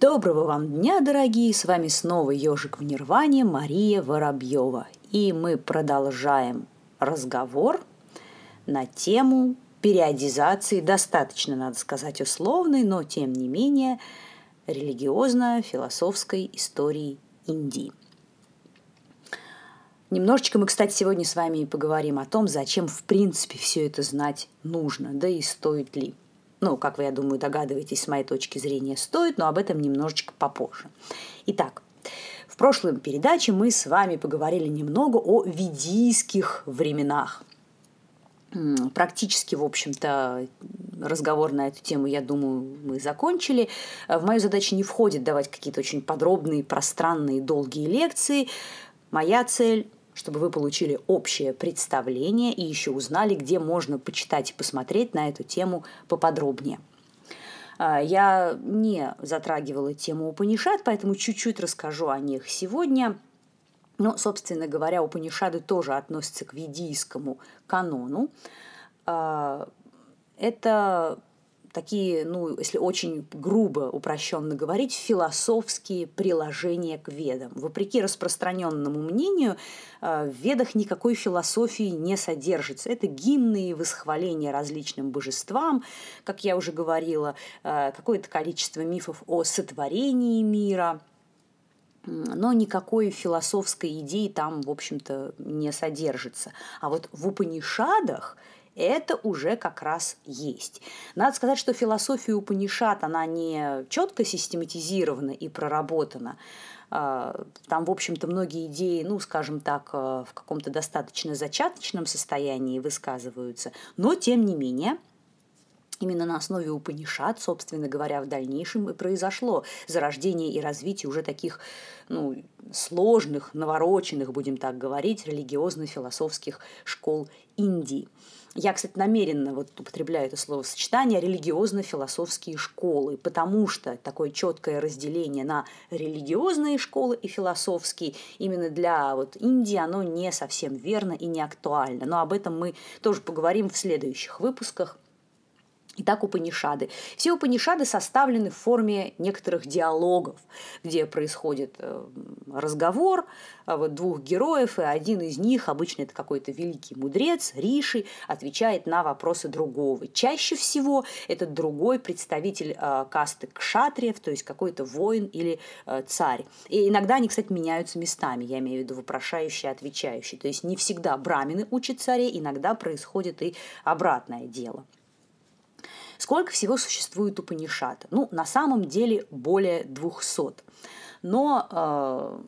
Доброго вам дня, дорогие! С вами снова ежик в Нирване Мария Воробьева. И мы продолжаем разговор на тему периодизации, достаточно, надо сказать, условной, но тем не менее религиозно-философской истории Индии. Немножечко мы, кстати, сегодня с вами поговорим о том, зачем в принципе все это знать нужно, да и стоит ли. Ну, как вы, я думаю, догадываетесь, с моей точки зрения, стоит, но об этом немножечко попозже. Итак, в прошлой передаче мы с вами поговорили немного о ведийских временах. Практически, в общем-то, разговор на эту тему, я думаю, мы закончили. В мою задачу не входит давать какие-то очень подробные, пространные, долгие лекции. Моя цель чтобы вы получили общее представление и еще узнали, где можно почитать и посмотреть на эту тему поподробнее. А, я не затрагивала тему Упанишат, поэтому чуть-чуть расскажу о них сегодня. Но, собственно говоря, Упанишады тоже относятся к ведийскому канону. А, это такие, ну, если очень грубо, упрощенно говорить, философские приложения к ведам. Вопреки распространенному мнению, э, в ведах никакой философии не содержится. Это гимны и восхваления различным божествам, как я уже говорила, э, какое-то количество мифов о сотворении мира – но никакой философской идеи там, в общем-то, не содержится. А вот в Упанишадах это уже как раз есть. Надо сказать, что философия Упанишат, она не четко систематизирована и проработана. А, там, в общем-то, многие идеи, ну, скажем так, э, в каком-то достаточно зачаточном состоянии высказываются, но, тем не менее, Именно на основе Упанишат, собственно говоря, в дальнейшем и произошло зарождение и развитие уже таких ну, сложных, навороченных, будем так говорить, религиозно-философских школ Индии. Я, кстати, намеренно вот употребляю это словосочетание религиозно-философские школы, потому что такое четкое разделение на религиозные школы и философские именно для вот Индии оно не совсем верно и не актуально. Но об этом мы тоже поговорим в следующих выпусках. Итак, Упанишады. Все Упанишады составлены в форме некоторых диалогов, где происходит э, разговор а вот двух героев, и один из них, обычно это какой-то великий мудрец, Риши, отвечает на вопросы другого. Чаще всего этот другой представитель э, касты кшатриев, то есть какой-то воин или э, царь. И иногда они, кстати, меняются местами, я имею в виду вопрошающий, отвечающий. То есть не всегда брамины учат царей, иногда происходит и обратное дело. Сколько всего существует у Панишата? Ну, на самом деле более 200. Но э,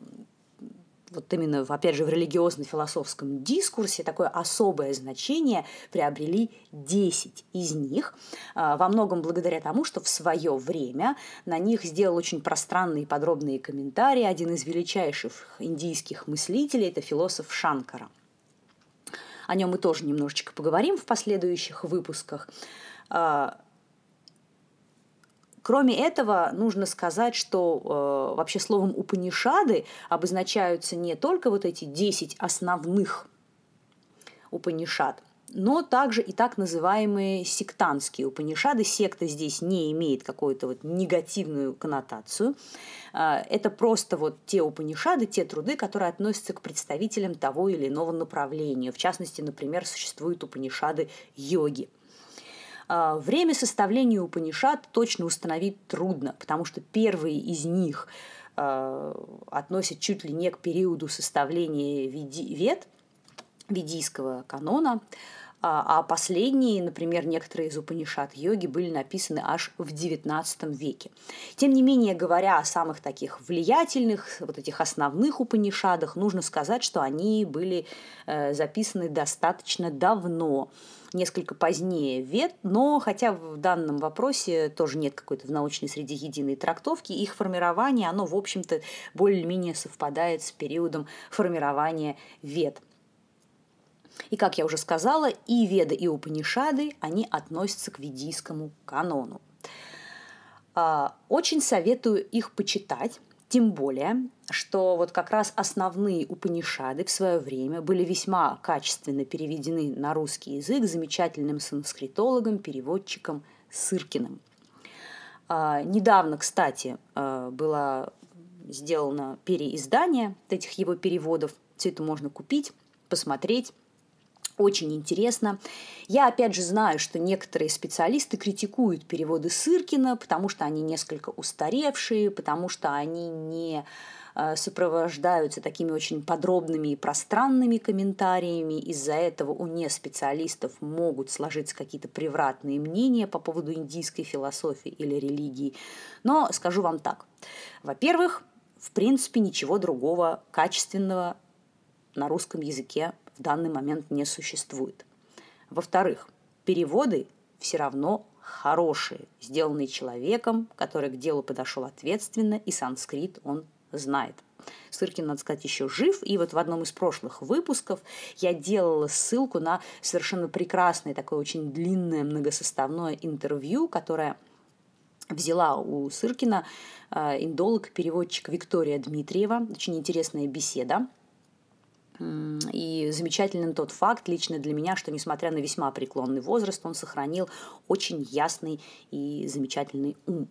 вот именно, опять же, в религиозно-философском дискурсе такое особое значение приобрели 10 из них, э, во многом благодаря тому, что в свое время на них сделал очень пространные и подробные комментарии один из величайших индийских мыслителей, это философ Шанкара. О нем мы тоже немножечко поговорим в последующих выпусках. Кроме этого, нужно сказать, что э, вообще словом Упанишады обозначаются не только вот эти 10 основных Упанишад, но также и так называемые сектантские Упанишады. Секта здесь не имеет какую-то вот негативную коннотацию. А, это просто вот те Упанишады, те труды, которые относятся к представителям того или иного направления. В частности, например, существуют Упанишады йоги – время составления Упанишат точно установить трудно, потому что первые из них а, относят чуть ли не к периоду составления вед, ведийского канона, а, а последние, например, некоторые из Упанишат йоги были написаны аж в XIX веке. Тем не менее, говоря о самых таких влиятельных, вот этих основных Упанишадах, нужно сказать, что они были э, записаны достаточно давно несколько позднее вет, но хотя в данном вопросе тоже нет какой-то в научной среде единой трактовки, их формирование, оно, в общем-то, более-менее совпадает с периодом формирования вет. И, как я уже сказала, и Веды, и Упанишады, они относятся к ведийскому канону. А, очень советую их почитать, тем более, что вот как раз основные Упанишады в свое время были весьма качественно переведены на русский язык замечательным санскритологом, переводчиком Сыркиным. Недавно, кстати, было сделано переиздание этих его переводов. Все это можно купить, посмотреть. Очень интересно. Я, опять же, знаю, что некоторые специалисты критикуют переводы Сыркина, потому что они несколько устаревшие, потому что они не э, сопровождаются такими очень подробными и пространными комментариями. Из-за этого у неспециалистов могут сложиться какие-то превратные мнения по поводу индийской философии или религии. Но скажу вам так. Во-первых, в принципе, ничего другого качественного на русском языке в данный момент не существует. Во-вторых, переводы все равно хорошие, сделанные человеком, который к делу подошел ответственно, и санскрит он знает. Сыркин, надо сказать, еще жив, и вот в одном из прошлых выпусков я делала ссылку на совершенно прекрасное, такое очень длинное многосоставное интервью, которое взяла у Сыркина э, индолог-переводчик Виктория Дмитриева. Очень интересная беседа. И замечателен тот факт лично для меня, что несмотря на весьма преклонный возраст, он сохранил очень ясный и замечательный ум.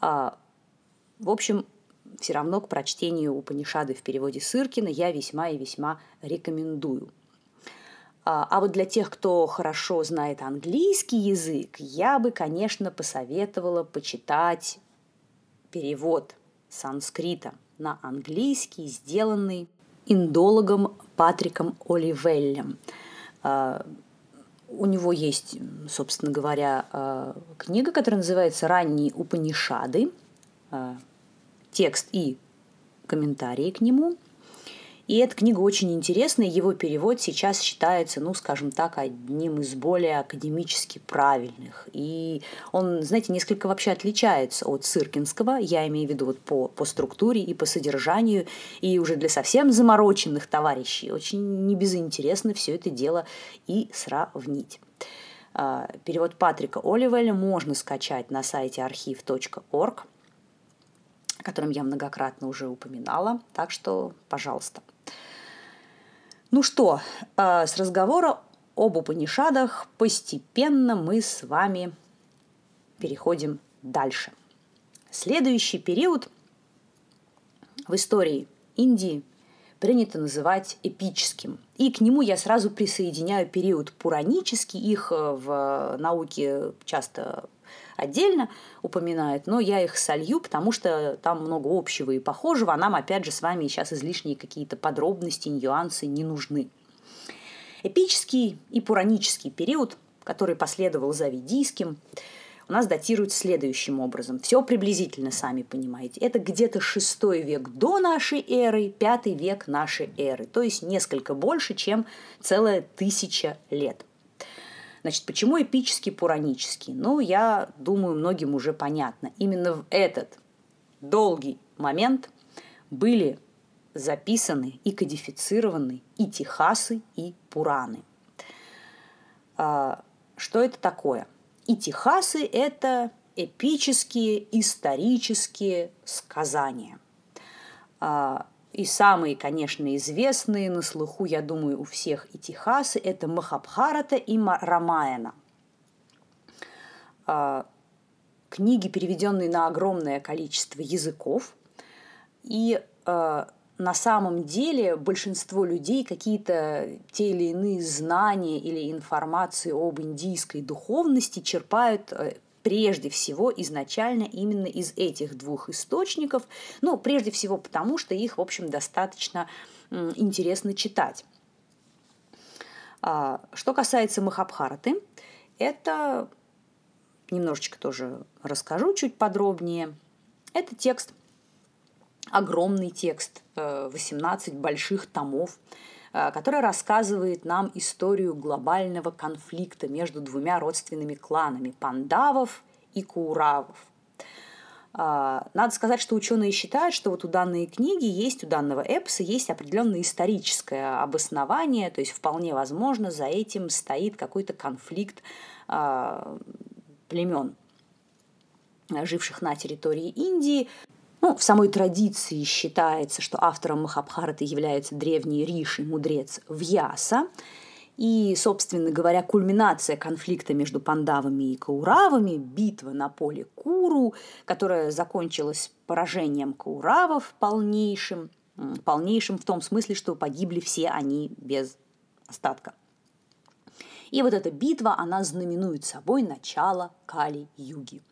А, в общем, все равно к прочтению Упанишады в переводе Сыркина я весьма и весьма рекомендую. А, а вот для тех, кто хорошо знает английский язык, я бы, конечно, посоветовала почитать перевод санскрита на английский, сделанный индологом Патриком Оливеллем. А, у него есть, собственно говоря, а, книга, которая называется «Ранние Упанишады», текст и комментарии к нему – и эта книга очень интересная, его перевод сейчас считается, ну, скажем так, одним из более академически правильных. И он, знаете, несколько вообще отличается от Сыркинского, я имею в виду вот по, по структуре и по содержанию, и уже для совсем замороченных товарищей очень небезынтересно все это дело и сравнить. А, перевод Патрика Оливеля можно скачать на сайте архив.орг, о котором я многократно уже упоминала, так что, пожалуйста. Ну что, э, с разговора об Упанишадах постепенно мы с вами переходим дальше. Следующий период в истории Индии принято называть эпическим. И к нему я сразу присоединяю период пуранический. Их э, в науке часто отдельно упоминают, но я их солью, потому что там много общего и похожего, а нам, опять же, с вами сейчас излишние какие-то подробности, нюансы не нужны. Эпический и пуранический период, который последовал за ведийским, у нас датируют следующим образом. Все приблизительно, сами понимаете. Это где-то шестой век до нашей эры, пятый век нашей эры. То есть несколько больше, чем целая тысяча лет. Значит, почему эпический, пуранический? Ну, я думаю, многим уже понятно. Именно в этот долгий момент были записаны и кодифицированы и Техасы, и Пураны. А, что это такое? И Техасы – это эпические исторические сказания. И самые, конечно, известные на слуху, я думаю, у всех и Техасы – это Махабхарата и Рамаяна. А, книги, переведенные на огромное количество языков. И а, на самом деле большинство людей какие-то те или иные знания или информации об индийской духовности черпают э, прежде всего изначально именно из этих двух источников. Ну, прежде всего потому, что их, в общем, достаточно интересно читать. А, что касается Махабхараты, это немножечко тоже расскажу чуть подробнее. Это текст, огромный текст, 18 э, больших томов, Э, которая рассказывает нам историю глобального конфликта между двумя родственными кланами – пандавов и кауравов. Э, надо сказать, что ученые считают, что вот у данной книги есть, у данного эпоса есть определенное историческое обоснование, то есть вполне возможно за этим стоит какой-то конфликт э, племен, живших на территории Индии, ну, в самой традиции считается, что автором Махабхараты является древний Риши, мудрец Вьяса. И, собственно говоря, кульминация конфликта между пандавами и кауравами, битва на поле Куру, которая закончилась поражением кауравов полнейшим, полнейшим в том смысле, что погибли все они без остатка. И вот эта битва, она знаменует собой начало Кали-юги.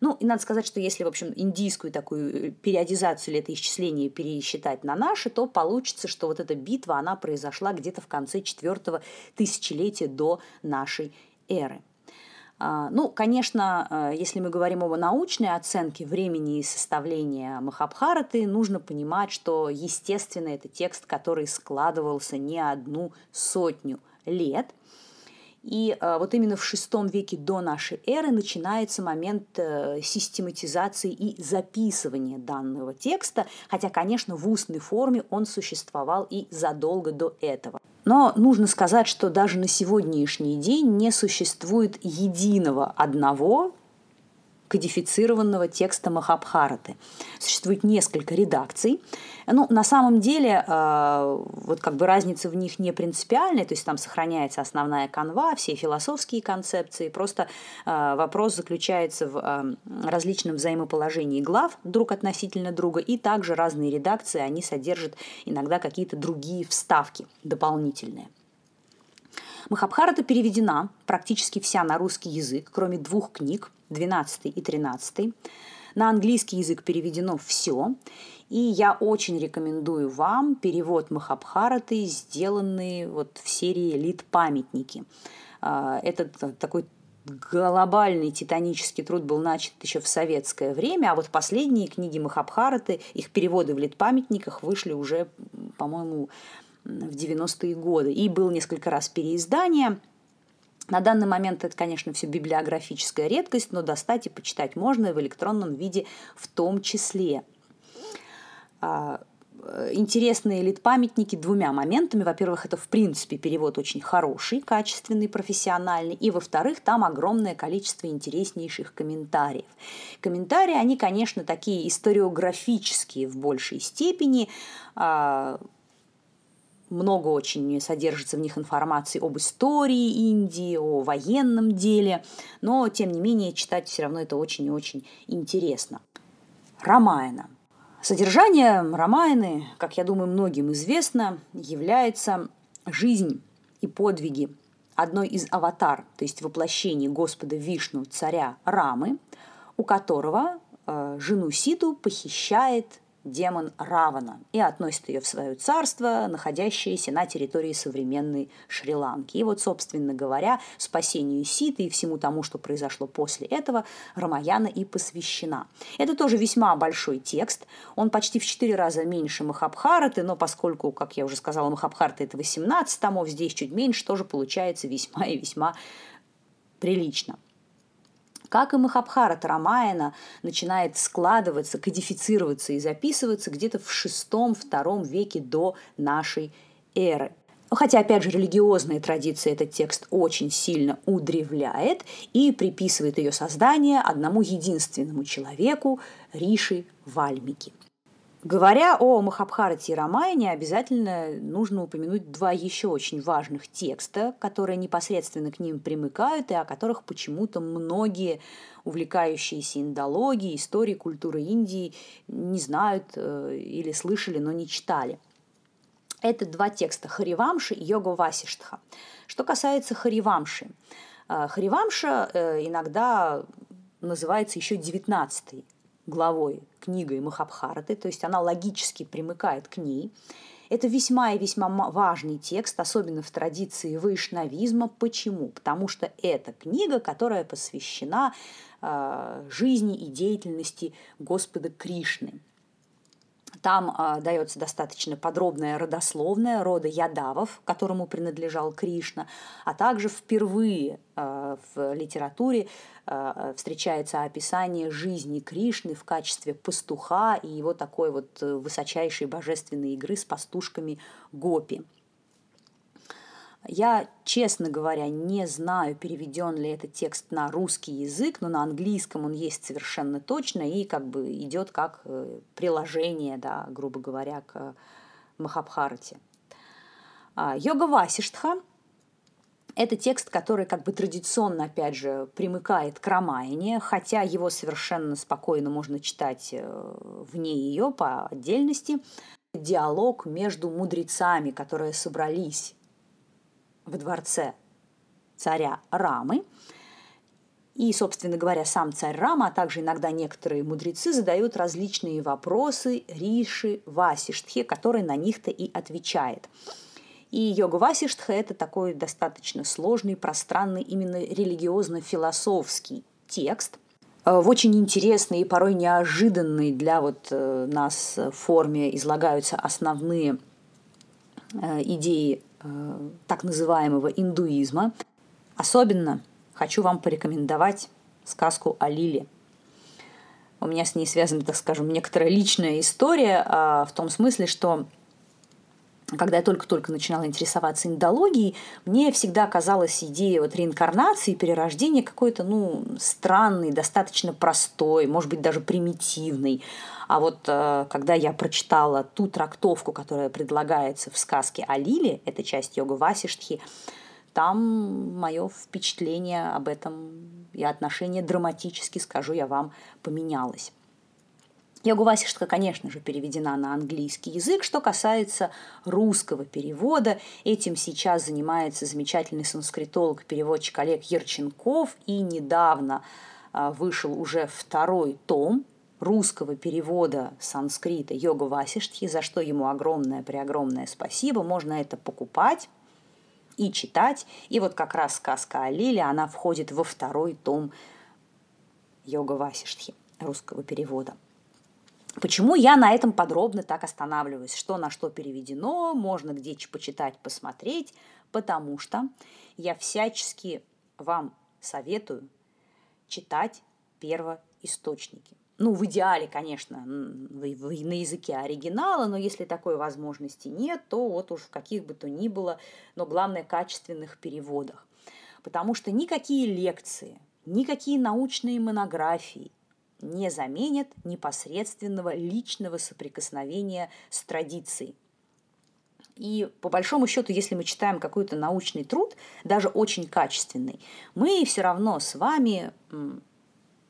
Ну, и надо сказать, что если, в общем, индийскую такую э, периодизацию или это исчисление пересчитать на наши, то получится, что вот эта битва, она произошла где-то в конце четвертого тысячелетия до нашей эры. А, ну, конечно, э, если мы говорим об научной оценке времени и составления Махабхараты, нужно понимать, что, естественно, это текст, который складывался не одну сотню лет – и э, вот именно в VI веке до нашей эры начинается момент э, систематизации и записывания данного текста, хотя, конечно, в устной форме он существовал и задолго до этого. Но нужно сказать, что даже на сегодняшний день не существует единого одного кодифицированного текста Махабхараты. Существует несколько редакций. Ну, на самом деле, э, вот как бы разница в них не принципиальная, то есть там сохраняется основная канва, все философские концепции, просто э, вопрос заключается в э, различном взаимоположении глав друг относительно друга, и также разные редакции, они содержат иногда какие-то другие вставки дополнительные. Махабхарата переведена практически вся на русский язык, кроме двух книг, 12 и 13. На английский язык переведено все. И я очень рекомендую вам перевод Махабхараты, сделанный вот в серии «Лит-памятники». А, этот такой глобальный титанический труд был начат еще в советское время, а вот последние книги Махабхараты, их переводы в литпамятниках вышли уже, по-моему, в 90-е годы. И был несколько раз переиздание. На данный момент это, конечно, все библиографическая редкость, но достать и почитать можно и в электронном виде в том числе. А, интересные лид-памятники двумя моментами. Во-первых, это в принципе перевод очень хороший, качественный, профессиональный. И во-вторых, там огромное количество интереснейших комментариев. Комментарии, они, конечно, такие историографические в большей степени. Много очень содержится в них информации об истории Индии, о военном деле, но, тем не менее, читать все равно это очень и очень интересно. Ромайна. Содержание Ромайны, как я думаю, многим известно, является жизнь и подвиги одной из аватар, то есть воплощений Господа Вишну, царя Рамы, у которого э, жену Сиду похищает демон Равана и относит ее в свое царство, находящееся на территории современной Шри-Ланки. И вот, собственно говоря, спасению Ситы и всему тому, что произошло после этого, Рамаяна и посвящена. Это тоже весьма большой текст. Он почти в четыре раза меньше Махабхараты, но поскольку, как я уже сказала, Махабхарата это 18 томов, здесь чуть меньше, тоже получается весьма и весьма прилично. Как и Махабхарата Рамаяна начинает складываться, кодифицироваться и записываться где-то в VI-II веке до нашей эры. Хотя, опять же, религиозная традиция этот текст очень сильно удревляет и приписывает ее создание одному единственному человеку – Риши Вальмики – Говоря о Махабхарате и Рамайне, обязательно нужно упомянуть два еще очень важных текста, которые непосредственно к ним примыкают и о которых почему-то многие увлекающиеся индологией, историей культуры Индии не знают э, или слышали, но не читали. Это два текста – Харивамши и Йога Васиштха. Что касается Харивамши. Э, Харивамша э, иногда называется еще девятнадцатый главой, книгой Махабхараты, то есть она логически примыкает к ней. Это весьма и весьма важный текст, особенно в традиции вайшнавизма. Почему? Потому что это книга, которая посвящена э, жизни и деятельности Господа Кришны. Там э, дается достаточно подробная родословная рода ядавов, которому принадлежал Кришна, а также впервые э, в литературе э, встречается описание жизни Кришны в качестве пастуха и его такой вот высочайшей божественной игры с пастушками Гопи. Я, честно говоря, не знаю, переведен ли этот текст на русский язык, но на английском он есть совершенно точно и как бы идет как э, приложение, да, грубо говоря, к Махабхарате. А, Йога Васиштха Это текст, который как бы традиционно, опять же, примыкает к Рамаяне, хотя его совершенно спокойно можно читать э, вне ее по отдельности. Диалог между мудрецами, которые собрались в дворце царя Рамы. И, собственно говоря, сам царь Рама, а также иногда некоторые мудрецы задают различные вопросы Риши Васиштхе, который на них-то и отвечает. И йога Васиштха – это такой достаточно сложный, пространный, именно религиозно-философский текст э, – в очень интересной и порой неожиданной для вот э, нас форме излагаются основные э, так называемого индуизма. Особенно хочу вам порекомендовать сказку о Лиле. У меня с ней связана, так скажем, некоторая личная история а, в том смысле, что когда я только-только начинала интересоваться индологией, мне всегда казалась идея вот реинкарнации, перерождения какой-то, ну, странной, достаточно простой, может быть, даже примитивной. А вот э, когда я прочитала ту трактовку, которая предлагается в сказке о Лиле, это часть йога Васиштхи, там мое впечатление об этом и отношение драматически, скажу я вам, поменялось. Ягувасишка, конечно же, переведена на английский язык. Что касается русского перевода, этим сейчас занимается замечательный санскритолог, переводчик Олег Ерченков. И недавно а, вышел уже второй том русского перевода санскрита Йога Васиштхи, за что ему огромное-преогромное спасибо. Можно это покупать и читать. И вот как раз сказка о Лиле, она входит во второй том Йога Васиштхи русского перевода. Почему я на этом подробно так останавливаюсь? Что на что переведено, можно где почитать, посмотреть, потому что я всячески вам советую читать первоисточники. Ну, в идеале, конечно, на языке оригинала, но если такой возможности нет, то вот уж в каких бы то ни было, но главное, качественных переводах. Потому что никакие лекции, никакие научные монографии, не заменят непосредственного личного соприкосновения с традицией. И по большому счету, если мы читаем какой-то научный труд, даже очень качественный, мы все равно с вами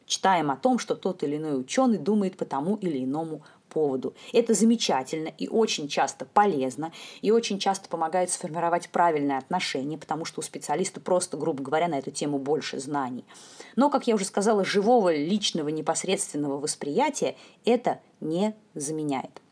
читаем о том, что тот или иной ученый думает по тому или иному поводу. Это замечательно и очень часто полезно, и очень часто помогает сформировать правильное отношение, потому что у специалиста просто, грубо говоря, на эту тему больше знаний. Но, как я уже сказала, живого, личного, непосредственного восприятия это не заменяет.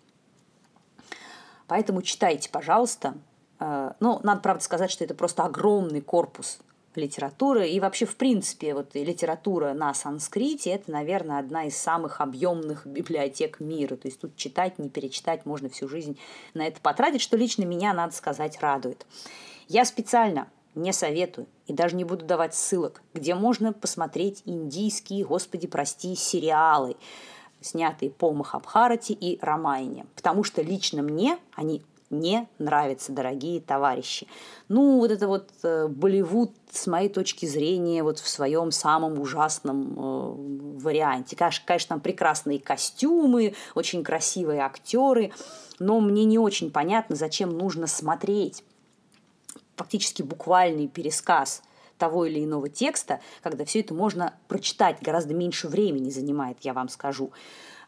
Поэтому читайте, пожалуйста. Э, ну, надо, правда, сказать, что это просто огромный корпус литературы. И вообще, в принципе, вот литература на санскрите – это, наверное, одна из самых объемных библиотек мира. То есть тут читать, не перечитать, можно всю жизнь на это потратить, что лично меня, надо сказать, радует. Я специально не советую и даже не буду давать ссылок, где можно посмотреть индийские, господи, прости, сериалы, снятые по Махабхарате и Рамайне, потому что лично мне они не нравится, дорогие товарищи. Ну, вот это вот э, Болливуд, с моей точки зрения, вот в своем самом ужасном э, варианте. Конечно, конечно, там прекрасные костюмы, очень красивые актеры, но мне не очень понятно, зачем нужно смотреть фактически буквальный пересказ того или иного текста, когда все это можно прочитать, гораздо меньше времени занимает, я вам скажу.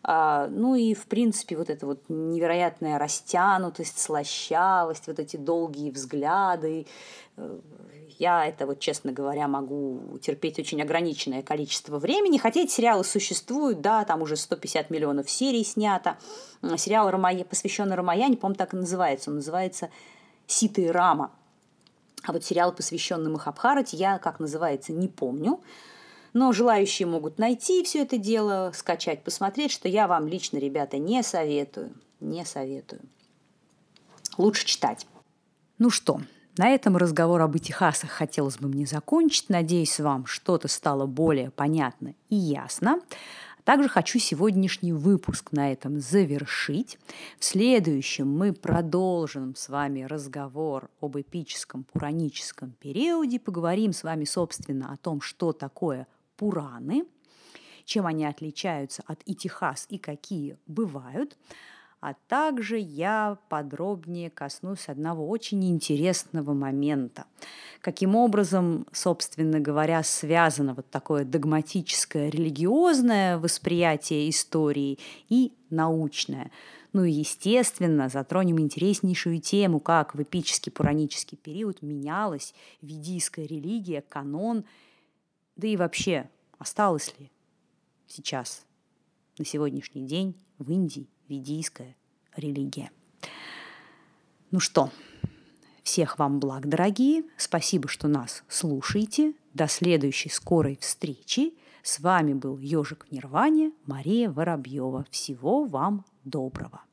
А, ну и, в принципе, вот эта вот невероятная растянутость, слащавость, вот эти долгие взгляды. Э, я это вот, честно говоря, могу терпеть очень ограниченное количество времени, хотя эти сериалы существуют, да, там уже 150 миллионов серий снято. Сериал, Рамая, посвященный Рамаяне, по-моему, так и называется. Он называется «Сита и Рама». А вот сериал, посвященный Махабхарате, я, как называется, не помню. Но желающие могут найти все это дело, скачать, посмотреть, что я вам лично, ребята, не советую. Не советую. Лучше читать. Ну что, на этом разговор об этихасах хотелось бы мне закончить. Надеюсь, вам что-то стало более понятно и ясно. Также хочу сегодняшний выпуск на этом завершить. В следующем мы продолжим с вами разговор об эпическом пураническом периоде, поговорим с вами, собственно, о том, что такое Пураны, чем они отличаются от Итихас и какие бывают. а также я подробнее коснусь одного очень интересного момента. Каким образом, собственно говоря, связано вот такое догматическое религиозное восприятие истории и научное. Ну и, естественно, затронем интереснейшую тему, как в эпический пуранический период менялась ведийская религия, канон, да и вообще, осталось ли сейчас, на сегодняшний день в Индии ведийская религия. Ну что, всех вам благ, дорогие. Спасибо, что нас слушаете. До следующей скорой встречи. С вами был Ежик в Нирване, Мария Воробьева. Всего вам доброго.